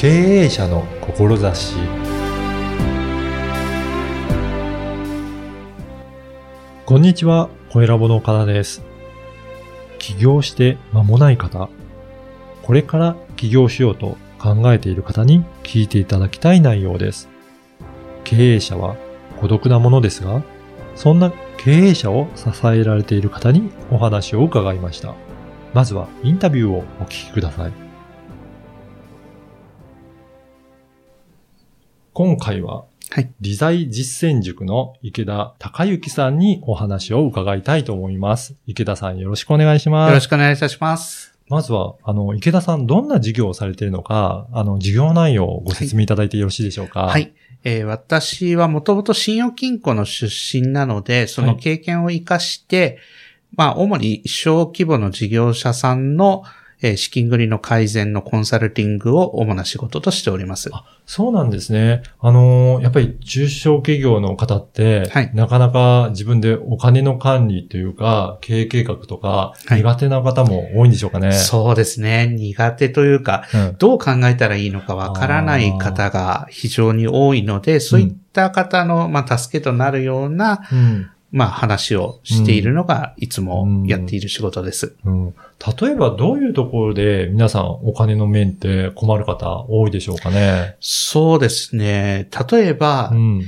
経営者の志こんにちは、小ラボの岡田です。起業して間もない方、これから起業しようと考えている方に聞いていただきたい内容です。経営者は孤独なものですが、そんな経営者を支えられている方にお話を伺いました。まずはインタビューをお聞きください。今回は、はい理財実践塾の池田隆之さんにお話を伺いたいと思います。池田さんよろしくお願いします。よろしくお願いいたします。まずは、あの、池田さんどんな事業をされているのか、あの、事業内容をご説明いただいてよろしいでしょうか？はい。えー私はもともと信用金庫の出身なので、その経験を活かして、まあ、主に小規模の事業者さんの、えー資金繰りの改善のコンサルティングを主な仕事としております。あそうなんですね。あのーやっぱり中小企業の方って、はいなかなか自分でお金の管理というか、経営計画とか、はい苦手な方も多いんでしょうかね。そうですね。苦手というか、うんどう考えたらいいのかわからない方が非常に多いので、そういった方の、まあ、助けとなるような、うんまあ、話をしているのが、いつもやっている仕事です。うん例えばどういうところで皆さんお金の面って困る方多いでしょうかね？そうですね。例えば、うん。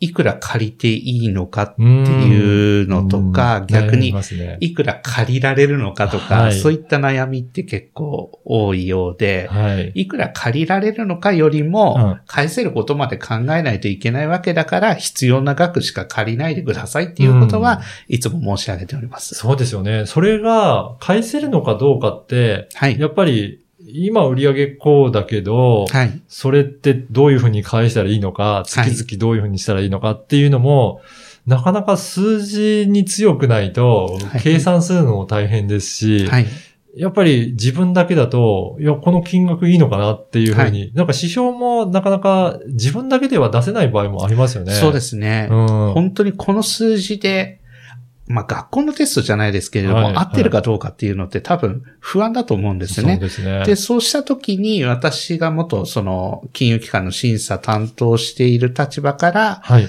いくら借りていいのかっていうのとか、逆にね、いくら借りられるのかとか、はいそういった悩みって結構多いようで、はい。いくら借りられるのかよりも、うん返せることまで考えないといけないわけだから、必要な額しか借りないでくださいっていうことは、いつも申し上げております。そうですよね。それが返せるのかどうかって、はい。やっぱり今売上こうだけど、はい。それってどういうふうに返したらいいのか、月々どういうふうにしたらいいのかっていうのも、なかなか数字に強くないとはい、計算するのも大変ですし、はい。やっぱり自分だけだと、いや、この金額いいのかなっていうふうに、なんか指標もなかなか自分だけでは出せない場合もありますよね。。そうですすね。うん。本当にこの数字で、まあ学校のテストじゃないですけれども、はい合ってるかどうかっていうのって多分不安だと思うんですそうね。ですね。で、そうした時に私が元その金融機関の審査担当している立場から、はい。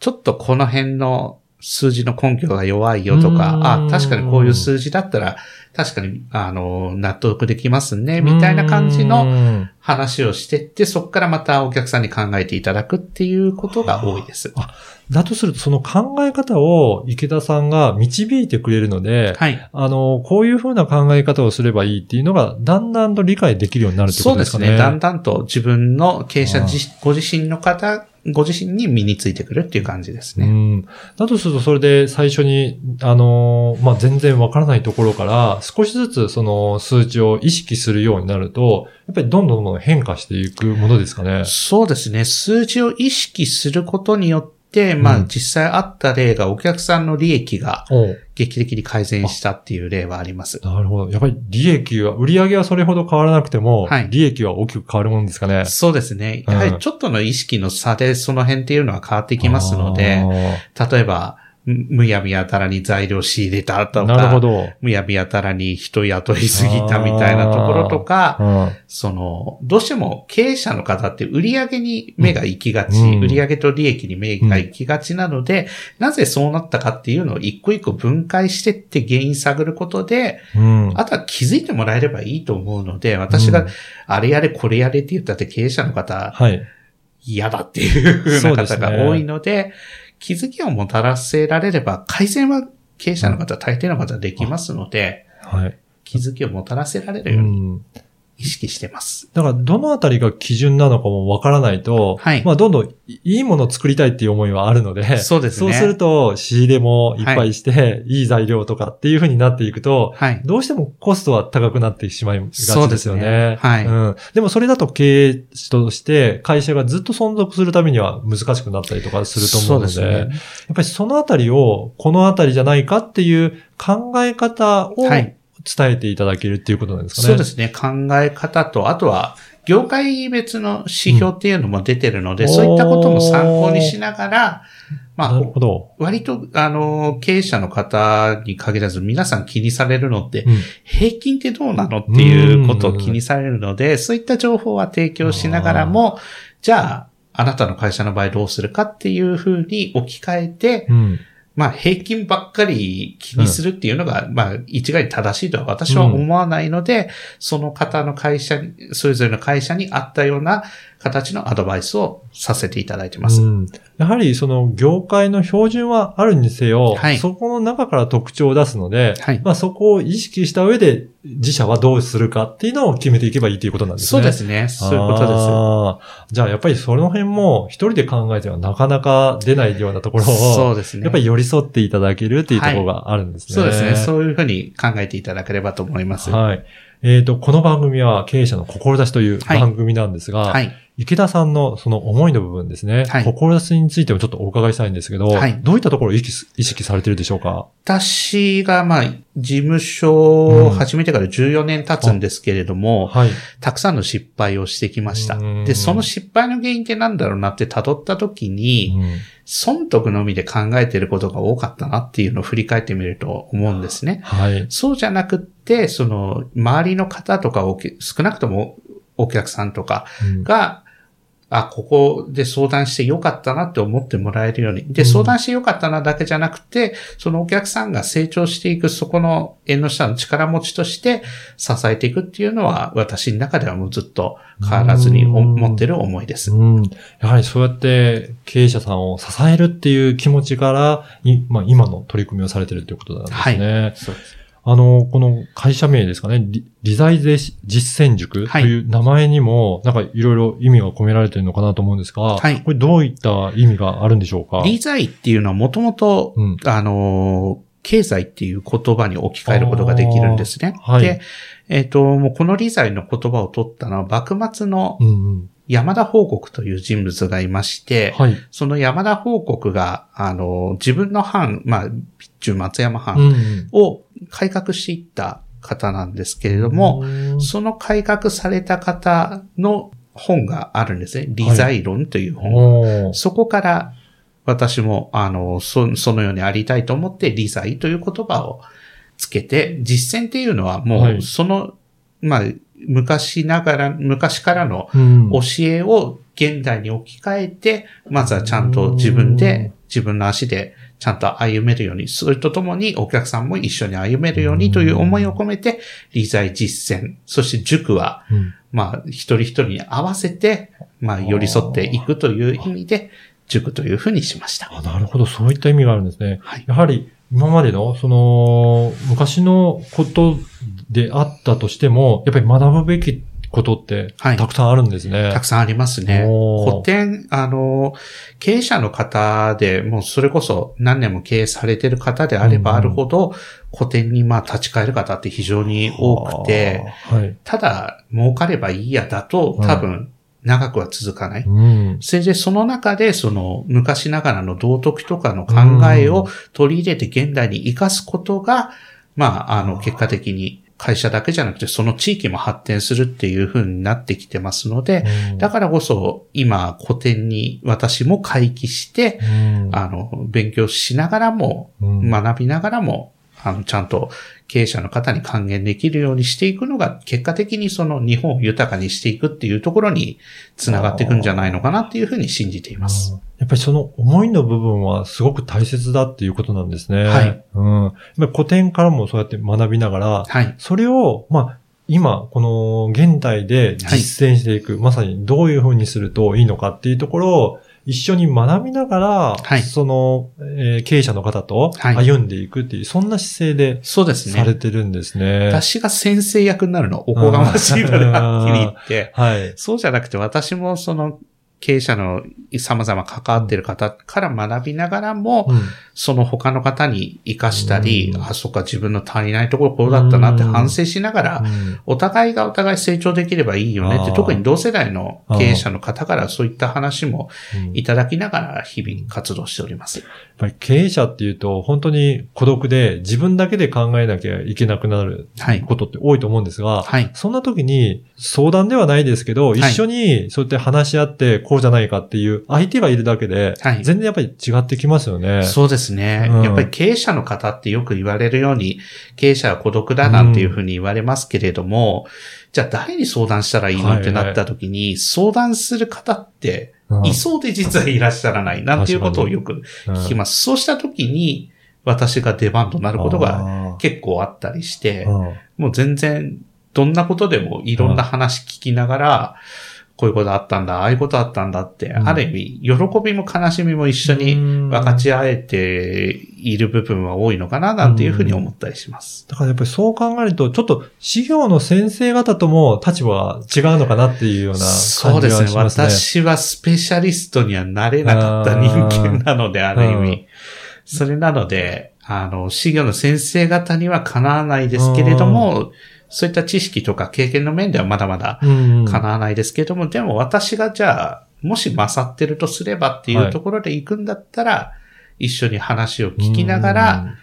ちょっとこの辺の数字の根拠が弱いよとかあ、確かにこういう数字だったら、確かに、あの、納得できますね、みたいな感じのの、話をしてって、そこからまたお客さんに考えていただくっていうことが多いです。だとすると、その考え方を池田さんが導いてくれるので、はい。あの、こういうふうな考え方をすればいいっていうのが、だんだんと理解できるようになるってこそうとですかね。ですね。だんだんと自分の経営者自ご自身の方、ご自身に身についてくるっていう感じですね。うん。だとすると、それで最初に、あのーまあ、全然わからないところから、少しずつその数値を意識するようになると、やっぱりどんどんどんどん変化していくものですかね。そうですね。数字を意識することによって、まうんあ実際あった例がお客さんの利益が劇的に改善したっていう例はあります。なるほど。やっぱり利益は、売上はそれほど変わらなくても、はい利益は大きく変わるもんですかね。そうですね。やはりちょっとの意識の差でその辺っていうのは変わってきますので、例えば、むむやみやたらに材料仕入れたとか、なるほど。むやみやたらに人雇いすぎたみたいなところとか、うんその、どうしても経営者の方って売上に目が行きがち、うん売上と利益に目が行きがちなので、なぜそうなったかっていうのを一個一個分解してって原因探ることで、うん。あとは気づいてもらえればいいと思うので、私がうんあれやれこれやれって言ったって経営者の方はい。嫌だっていう風な方が多いので、気づきをもたらせられれば改善は経営者の方、大抵の方できますので、はい。気づきをもたらせられうるようにん。意識してます。だから、どのあたりが基準なのかもわからないと、はいまあ、どんどんいいものを作りたいっていう思いはあるので、そうですねそうすると、仕入れもいっぱいして、い、い材料とかっていう風になっていくと、はい。どうしてもコストは高くなってしまいがちですよね。そうですねはいうん。でもそれだと経営者として会社がずっと存続するためには難しくなったりとかすると思うので、そうですね。やっぱりそのあたりを、このあたりじゃないかっていう考え方をはい伝えていただけるっていうことなんですかね。そうですね。考え方と、あとは、業界別の指標っていうのも出てるので、うんそういったことも参考にしながら、まあなる、ほど。割と、あの、経営者の方に限らず皆さん気にされるのって、うん平均ってどうなのっていうことを気にされるので、そういった情報は提供しながらも、じゃあ、あなたの会社の場合どうするかっていうふうに置き換えて、うん。まあ平均ばっかり気にするっていうのが、まあ一概に正しいとは私は思わないので、その方の会社に、それぞれの会社に合ったような形のアドバイスをさせていただいてます。うんやはりその業界の標準はあるにせよ、はいそこの中から特徴を出すので、はいまあそこを意識した上で自社はどうするかっていうのを決めていけばいいということなんですね。そうですね。そういうことです。じゃあやっぱりその辺も一人で考えてはなかなか出ないようなところを、そうですね。やっぱり寄り添っていただけるっていうところがあるんですね。そうですね。そういうふうに考えていただければと思います。ははい。えっ、と、この番組は経営者の志というはい。番組なんですが、い。池田さんのその思いの部分ですね、はい。志についてもちょっとお伺いしたいんですけど、はい。どういったところを意識されているでしょうか？私が、まあ、事務所を始めてから14年経つんですけれども、はい。たくさんの失敗をしてきました。うん。で、その失敗の原因って何だろうなって辿った時に、うん損得のみで考えていることが多かったなっていうのを振り返ってみると思うんですね。はい。そうじゃなくって、その、周りの方とか少なくともお客さんとかうんが、あ、ここで相談してよかったなって思ってもらえるように。で、うん相談してよかったなだけじゃなくて、そのお客さんが成長していく、そこの縁の下の力持ちとして支えていくっていうのは、私の中ではもうずっと変わらずにうん思ってる思いです。うん。やはりそうやって経営者さんを支えるっていう気持ちから、いまあ、今の取り組みをされてるということなんですね。そうです。あの、この会社名ですかね、リ理財税実践塾とはいいう名前にも、なんかいろいろ意味が込められてるのかなと思うんですが、はいこれどういった意味があるんでしょうか？理財っていうのはもともとうん。あの、経済っていう言葉に置き換えることができるんですね。はいで、えっ、と、もうこの理財の言葉を取ったのは、幕末のうんうん。山田報国という人物がいまして、はい。その山田報国が、あの、自分の藩、まあ、備中松山う藩んを改革していった方なんですけれども、うん。その改革された方の本があるんですね。理財論という本。おー。そこから私も、あの、そそのようにありたいと思って理財という言葉をつけて、実践っていうのはもう、はい。その、まあ、昔ながら、昔からのうん。教えを現代に置き換えて、まずはちゃんと自分で、自分の足でちゃんと歩めるように、それとともにお客さんも一緒に歩めるようにという思いを込めて、理財実践、そして塾は、うんまあ、一人一人に合わせて、まあ、寄り添っていくという意味で、塾というふうにしました。あなるほど、そういった意味があるんですね。はい。やはり、今までの、その、昔のことであったとしても、やっぱり学ぶべきことって、はいたくさんあるんですね。たくさんありますね。古典、あの、経営者の方で、もうそれこそ何年も経営されてる方であればあるほど、古典にまあ立ち返る方って非常に多くて、はい。ただ儲かればいいやだとうん多分長くは続かない。うん。それでその中でその昔ながらの道徳とかの考えを取り入れて現代に活かすことが、まあ、あの、結果的に会社だけじゃなくてその地域も発展するっていう風になってきてますので、だからこそ今古典に私も回帰して、うん。あの、勉強しながらも、うん。学びながらも、あの、ちゃんと経営者の方に還元できるようにしていくのが、結果的にその日本を豊かにしていくっていうところにつながっていくんじゃないのかなっていうふうに信じています。やっぱりその思いの部分はすごく大切だっていうことなんですね。はい。うん。古典からもそうやって学びながら、はい。それを、まあ、今、この現代で実践していく、まさにどういうふうにするといいのかっていうところを一緒に学びながら、はいその、えー経営者の方とはい歩んでいくっていう、そんな姿勢でそうですされね。てるんですね。私が先生役になるのはおこがましいので、はっきり言って。はい。そうじゃなくて私もその経営者の様々関わっている方から学びながらも、うんその他の方に活かしたり、うんあ、そっか自分の足りないところこうだったなって反省しながら、うんお互いがお互い成長できればいいよねって、特に同世代の経営者の方からそういった話もうんいただきながら日々活動しております。やっぱり経営者っていうと、本当に孤独で自分だけで考えなきゃいけなくなるはい。ことって多いと思うんですが、はい。そんな時に相談ではないですけど、い。一緒にそうやって話し合って、こうじゃないかっていう相手がいるだけで、はい。全然やっぱり違ってきますよね。そうですね、うん。やっぱり経営者の方ってよく言われるように、経営者は孤独だなんていうふうに言われますけれども、じゃあ誰に相談したらいいのってなった時に、相談する方って、うん。いそうで実はいらっしゃらないなんていうことをよく聞きます。そうした時に、私が出番となることがが結構あったりして、もう全然、どんなことでもいろんな話聞きながら、こういうことあったんだ、ああいうことあったんだって、うんある意味、喜びも悲しみも一緒に分かち合えている部分は多いのかな、なんていうふうに思ったりします。だからやっぱりそう考えると、ちょっと、資料の先生方とも立場は違うのかなっていうような感じそうですね。がしますね。私はスペシャリストにはなれなかった人間なので、ある意うん味。それなので、あの、資料の先生方にはかなわないですけれども、そういった知識とか経験の面ではまだまだうん。かなわないですけども、でも私がじゃあ、もし勝ってるとすればっていうところで行くんだったら、一緒に話を聞きながら、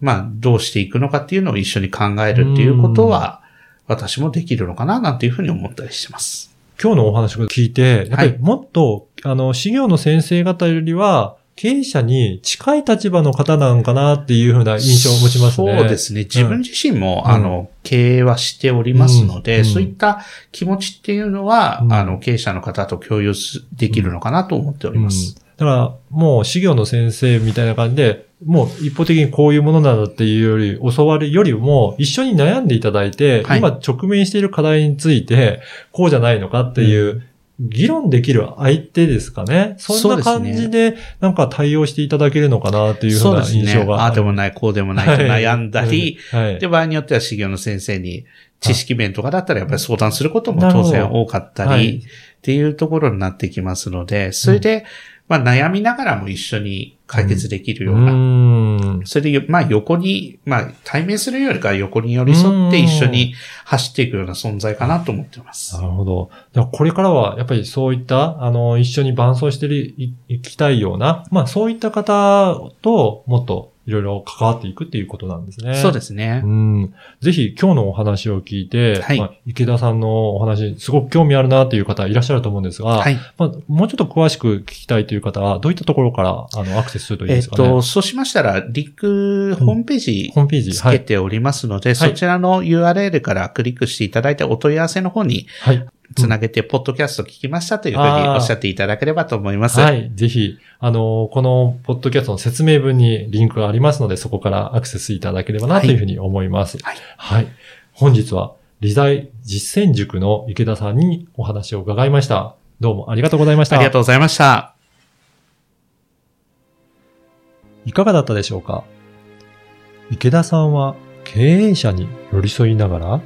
まあ、どうしていくのかっていうのを一緒に考えるっていうことは、私もできるのかな、なんていうふうに思ったりしてます。今日のお話を聞いて、やっぱりもっと、あの、資料の先生方よりは、経営者に近い立場の方なんかなっていうふうな印象を持ちますね。そうですね。自分自身も、うん。あの、経営はしておりますので、うん。そういった気持ちっていうのは、うん。あの、経営者の方と共有すできるのかなと思っております。だから、もう、資料の先生みたいな感じで、もう一方的にこういうものなんだっていうより、教わるよりも、一緒に悩んでいただいて、はい。今直面している課題について、こうじゃないのかっていう、議論できる相手ですかね？そんな感じで、なんか対応していただけるのかなっていうふそうな印象。が。ああでもない、こうでもないと悩んだり、はい、はいで、場合によっては修行の先生に知識面とかだったらやっぱり相談することも当然多かったり、はい。っていうところになってきますので、それで、まあ悩みながらも一緒に解決できるような、うーん。それで、まあ横に、まあ対面するよりかは横に寄り添って一緒に走っていくような存在かなと思ってますな。るほど。これからは、やっぱりそういった、あの、一緒に伴走していいきたいような、まあそういった方ともっといろいろ関わっていくっていうことなんですね。。そうですすね。うん。ぜひ今日のお話を聞いて、はいまあ、池田さんのお話、すごく興味あるなっていう方いらっしゃると思うんですが、はい。まあ、もうちょっと詳しく聞きたいという方は、どういったところから、あの、アクセスするといいえっですかね。と、そうしましたら、リンク、ホームページホームページ。つはい。けておりますので、そちらの URL からクリックしていただいて、お問い合わせの方にはい。つなげて、ポッドキャスト聞きましたというふうにおっしゃっていただければと思います。はい。ぜひ、あの、このポッドキャストの説明文にリンクがありますので、そこからアクセスいただければなというふうに思います。はいはい。本日は、理財実践塾の池田さんにお話を伺いました。どうもありがとうございました。ありがとうございました。いかがだったでしょうか？池田さんは経営者に寄り添いながら、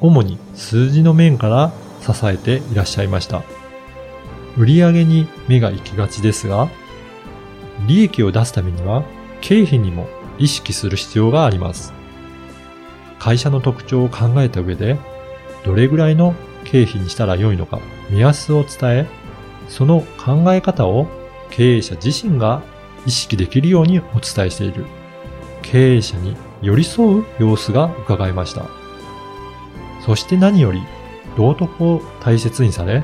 主に数字の面から支えていらっしゃいました。売上に目が行きがちですが、利益を出すためには経費にも意識する必要があります。会社の特徴を考えた上で、どれぐらいの経費にしたら良いのか目安を伝え、その考え方を経営者自身が意識できるようにお伝えしている経営者に寄り添う様子が伺えました。そして何より道徳を大切にされ、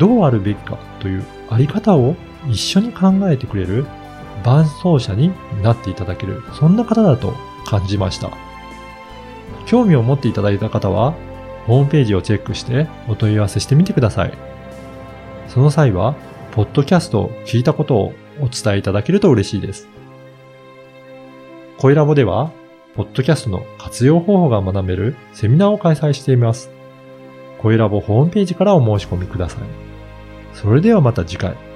どうあるべきかというあり方を一緒に考えてくれる伴走者になっていただける、そんな方だと感じました。興味を持っていただいた方は、ホームページをチェックしてお問い合わせしてみてください。その際は、ポッドキャストを聞いたことをお伝えいただけると嬉しいです。声ラボでは、ポッドキャストの活用方法が学べるセミナーを開催しています。声ラボホームページからお申し込みください。それではまた次回。